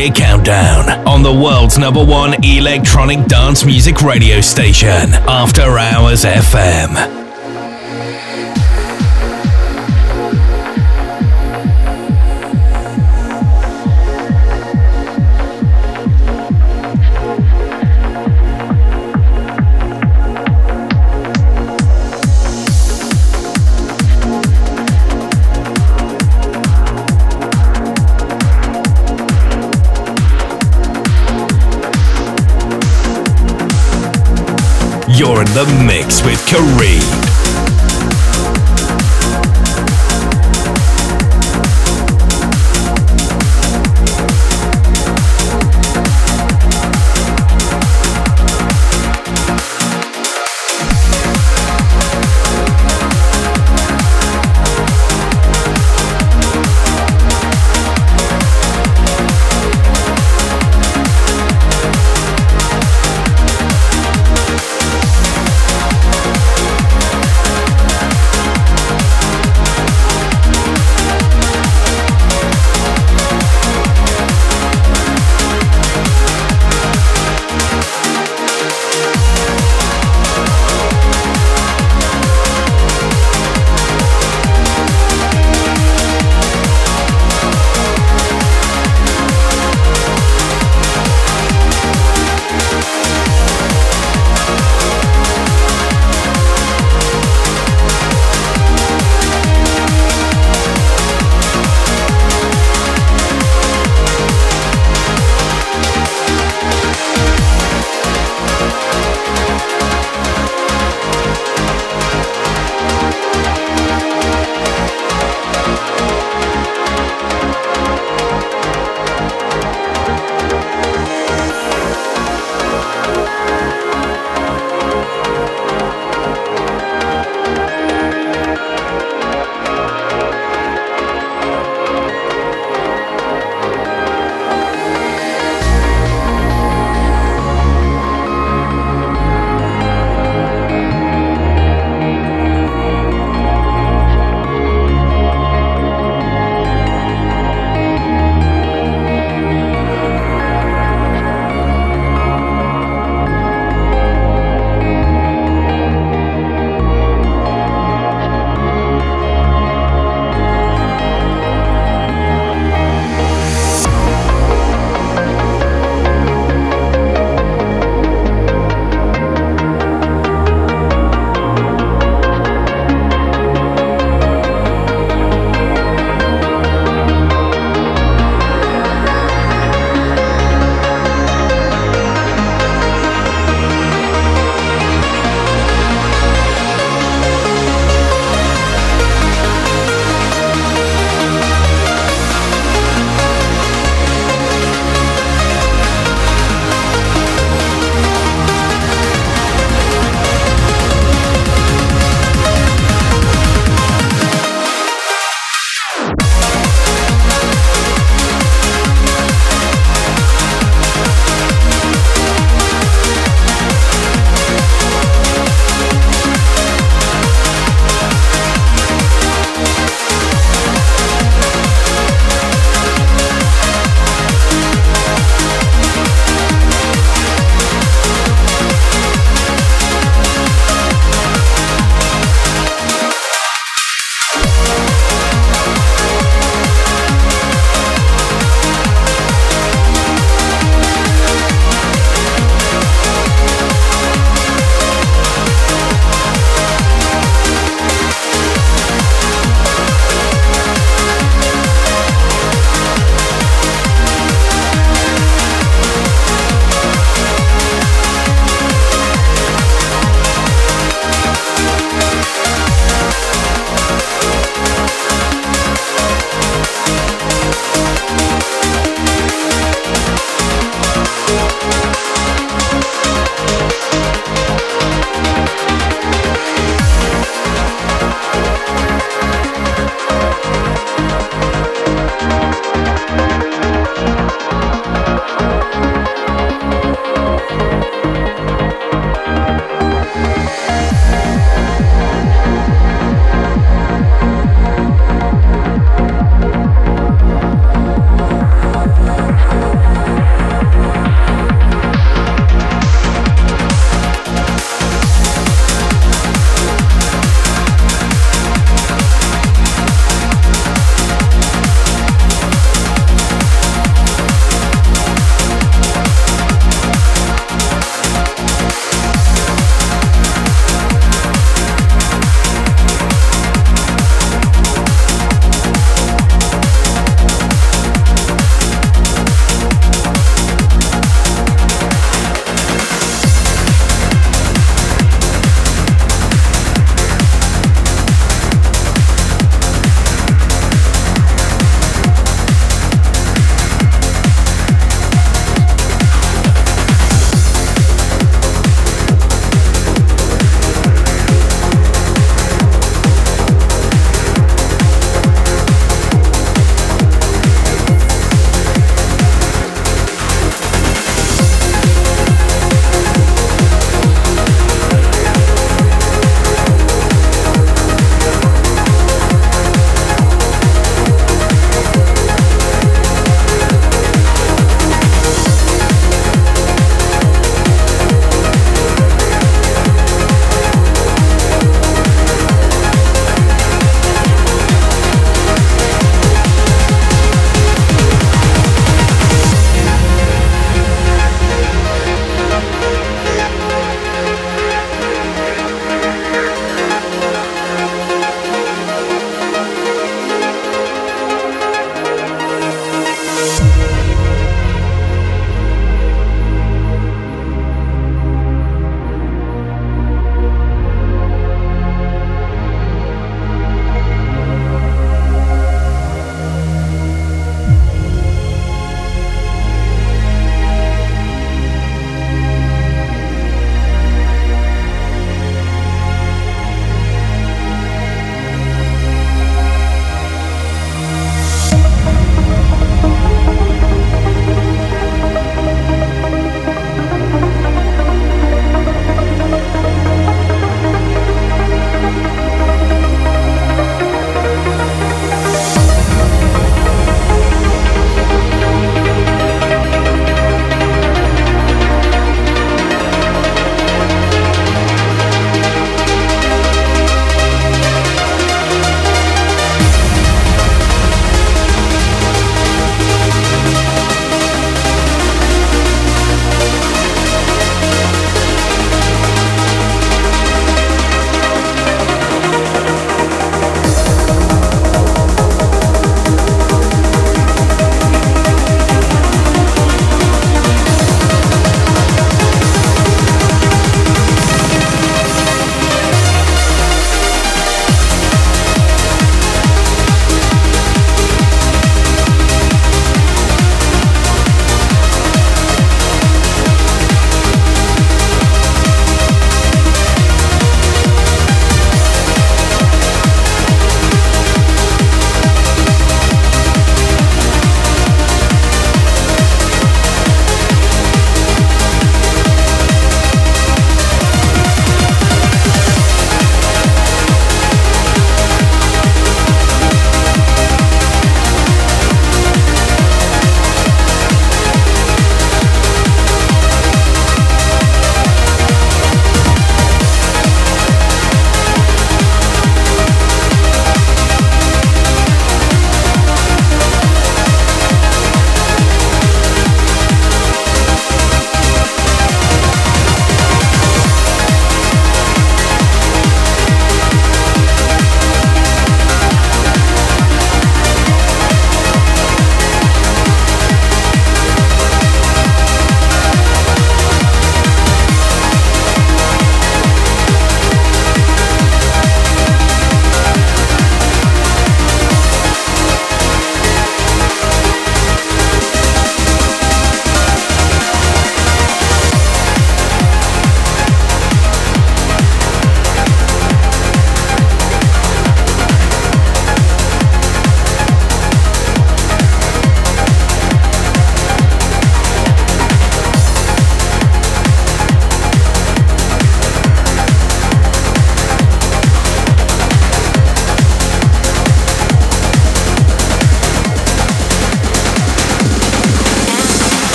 year countdown on the world's number one electronic dance music radio station, After Hours FM. You're in the mix with Kareem.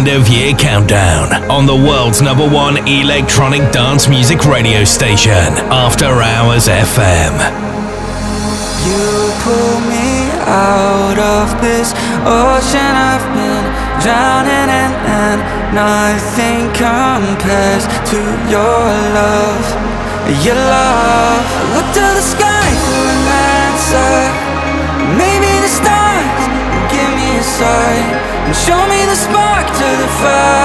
End of year countdown on the world's number one electronic dance music radio station, After Hours FM. You pull me out of this ocean I've been drowning in, and nothing compares to your love. Your love. Fire.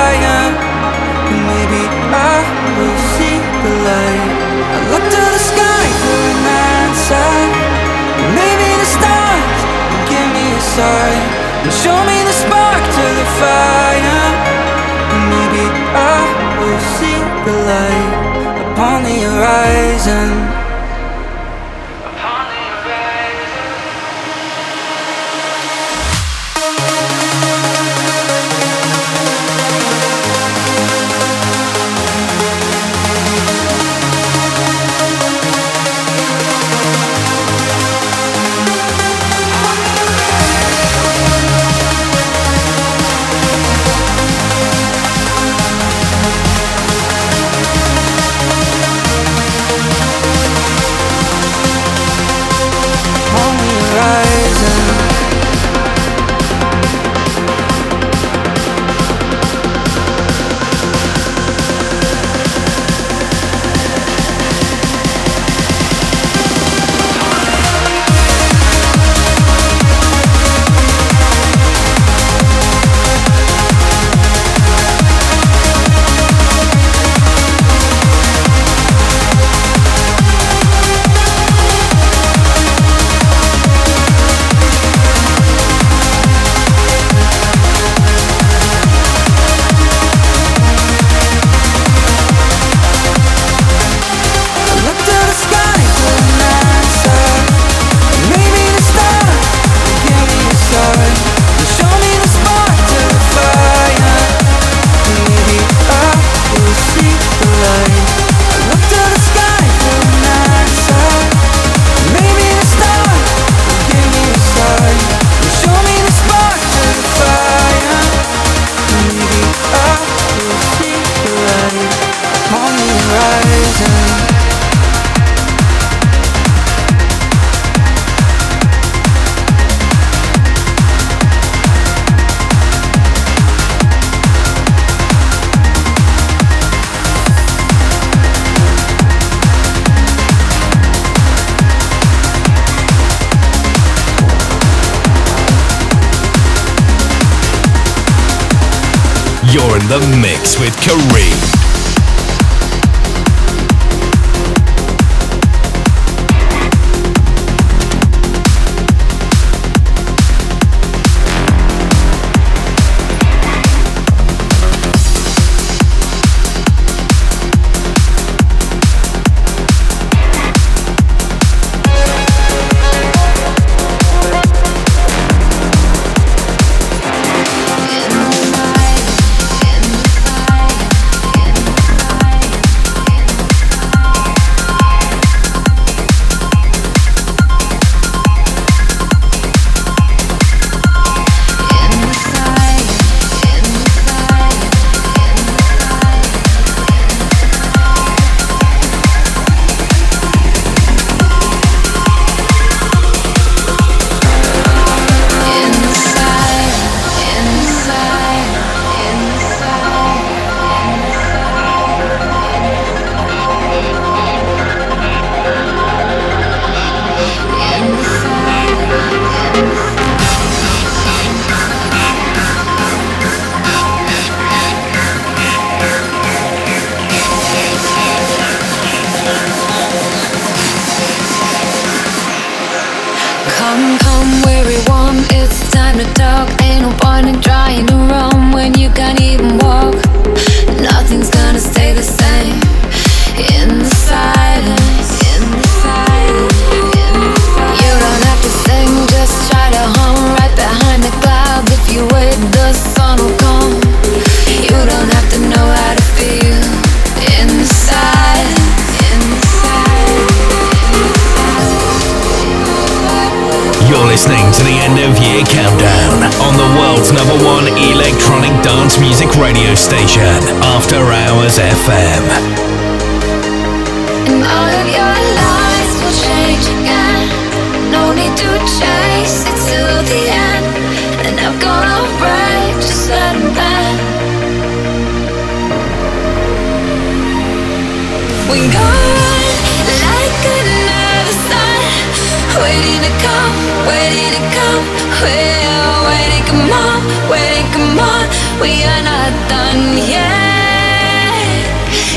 We are not done yet.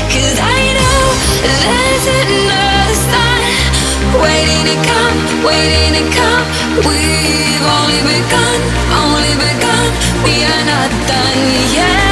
Cause I know there's another sun, waiting to come, waiting to come. We've only begun, only begun. We are not done yet.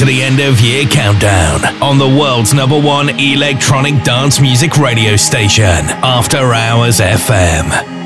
To the end of year countdown on the world's number one electronic dance music radio station, After Hours FM.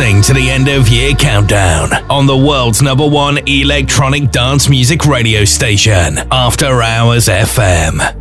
Listening to the end of year countdown on the world's number one electronic dance music radio station, After Hours FM.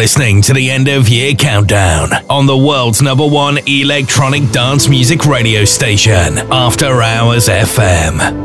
Listening to the end of year countdown on the world's number one electronic dance music radio station, After Hours FM.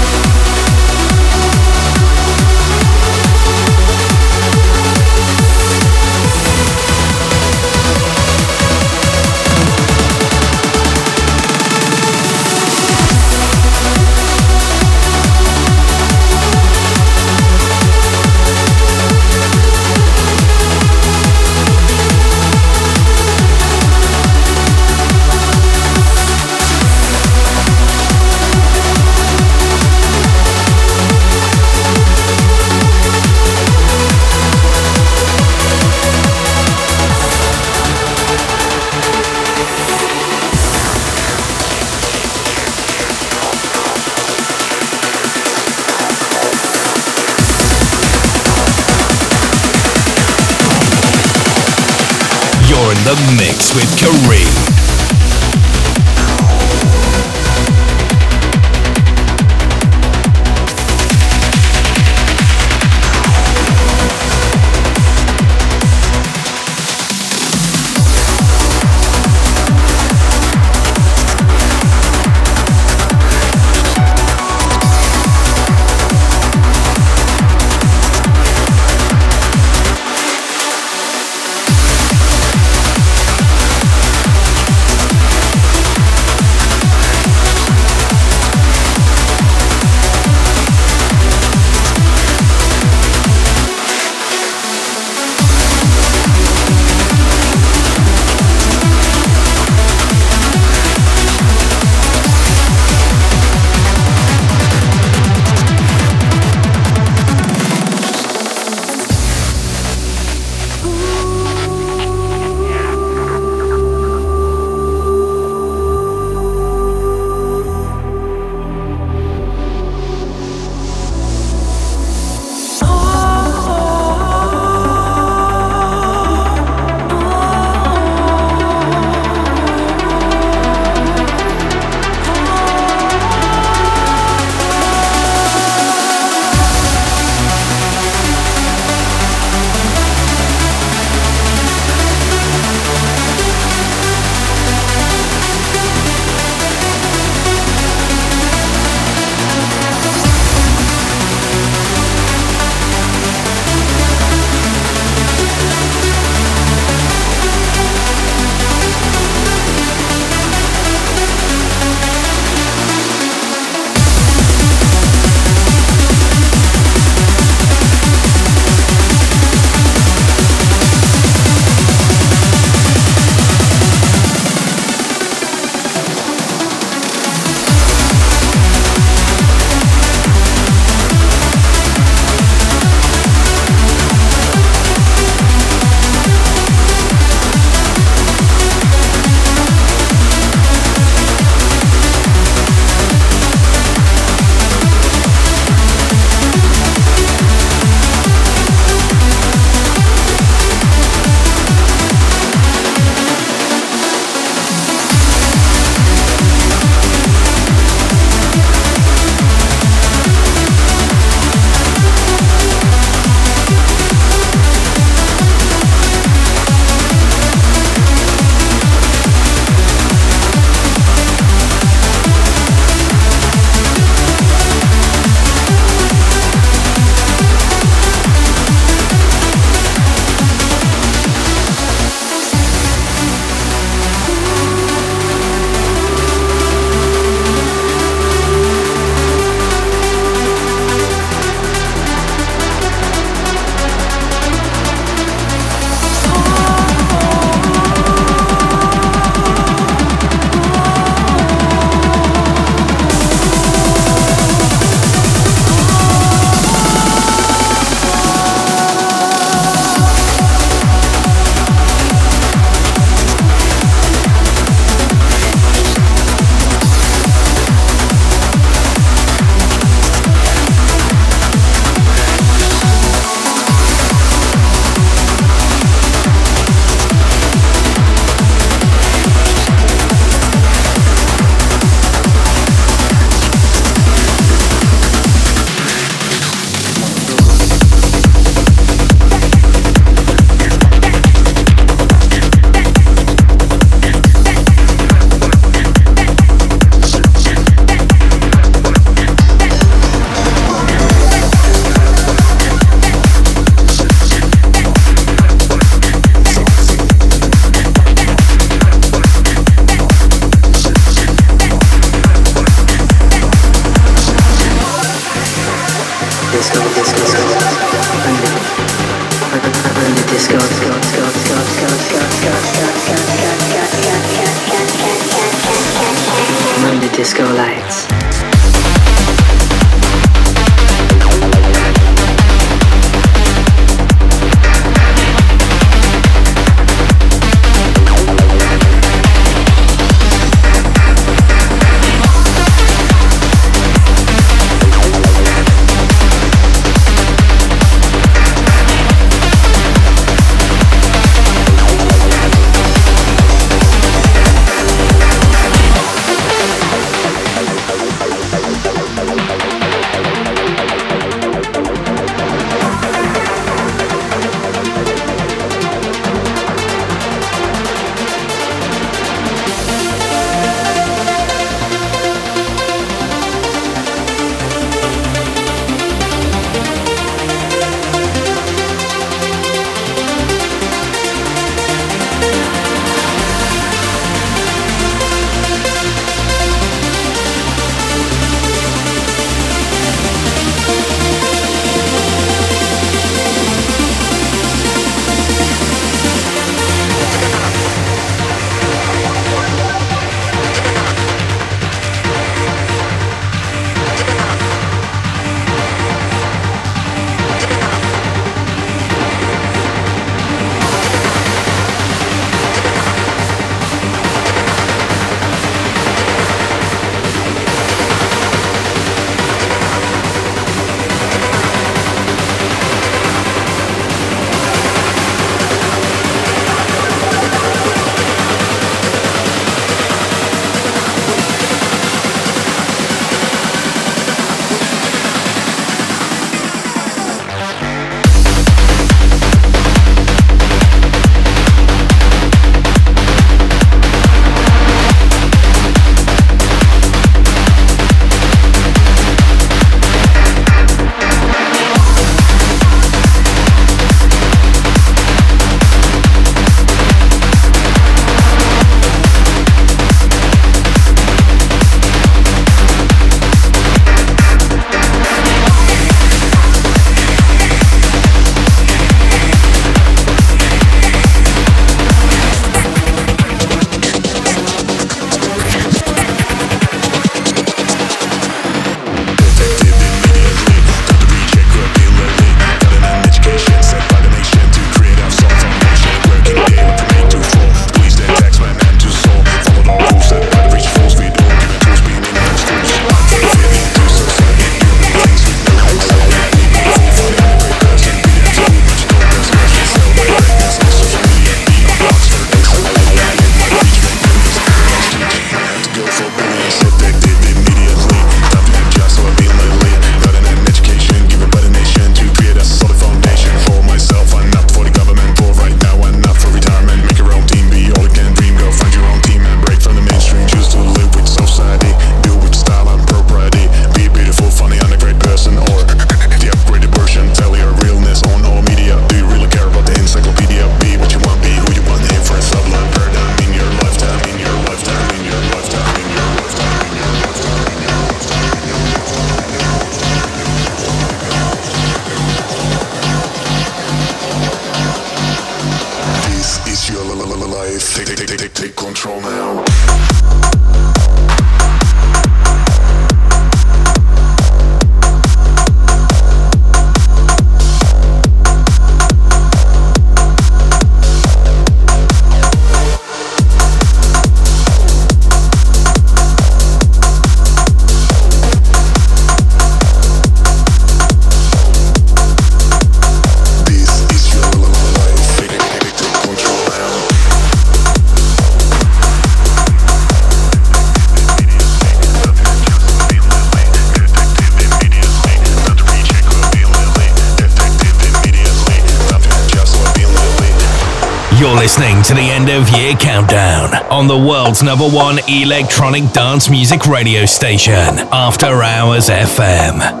On the world's number one electronic dance music radio station, After Hours FM.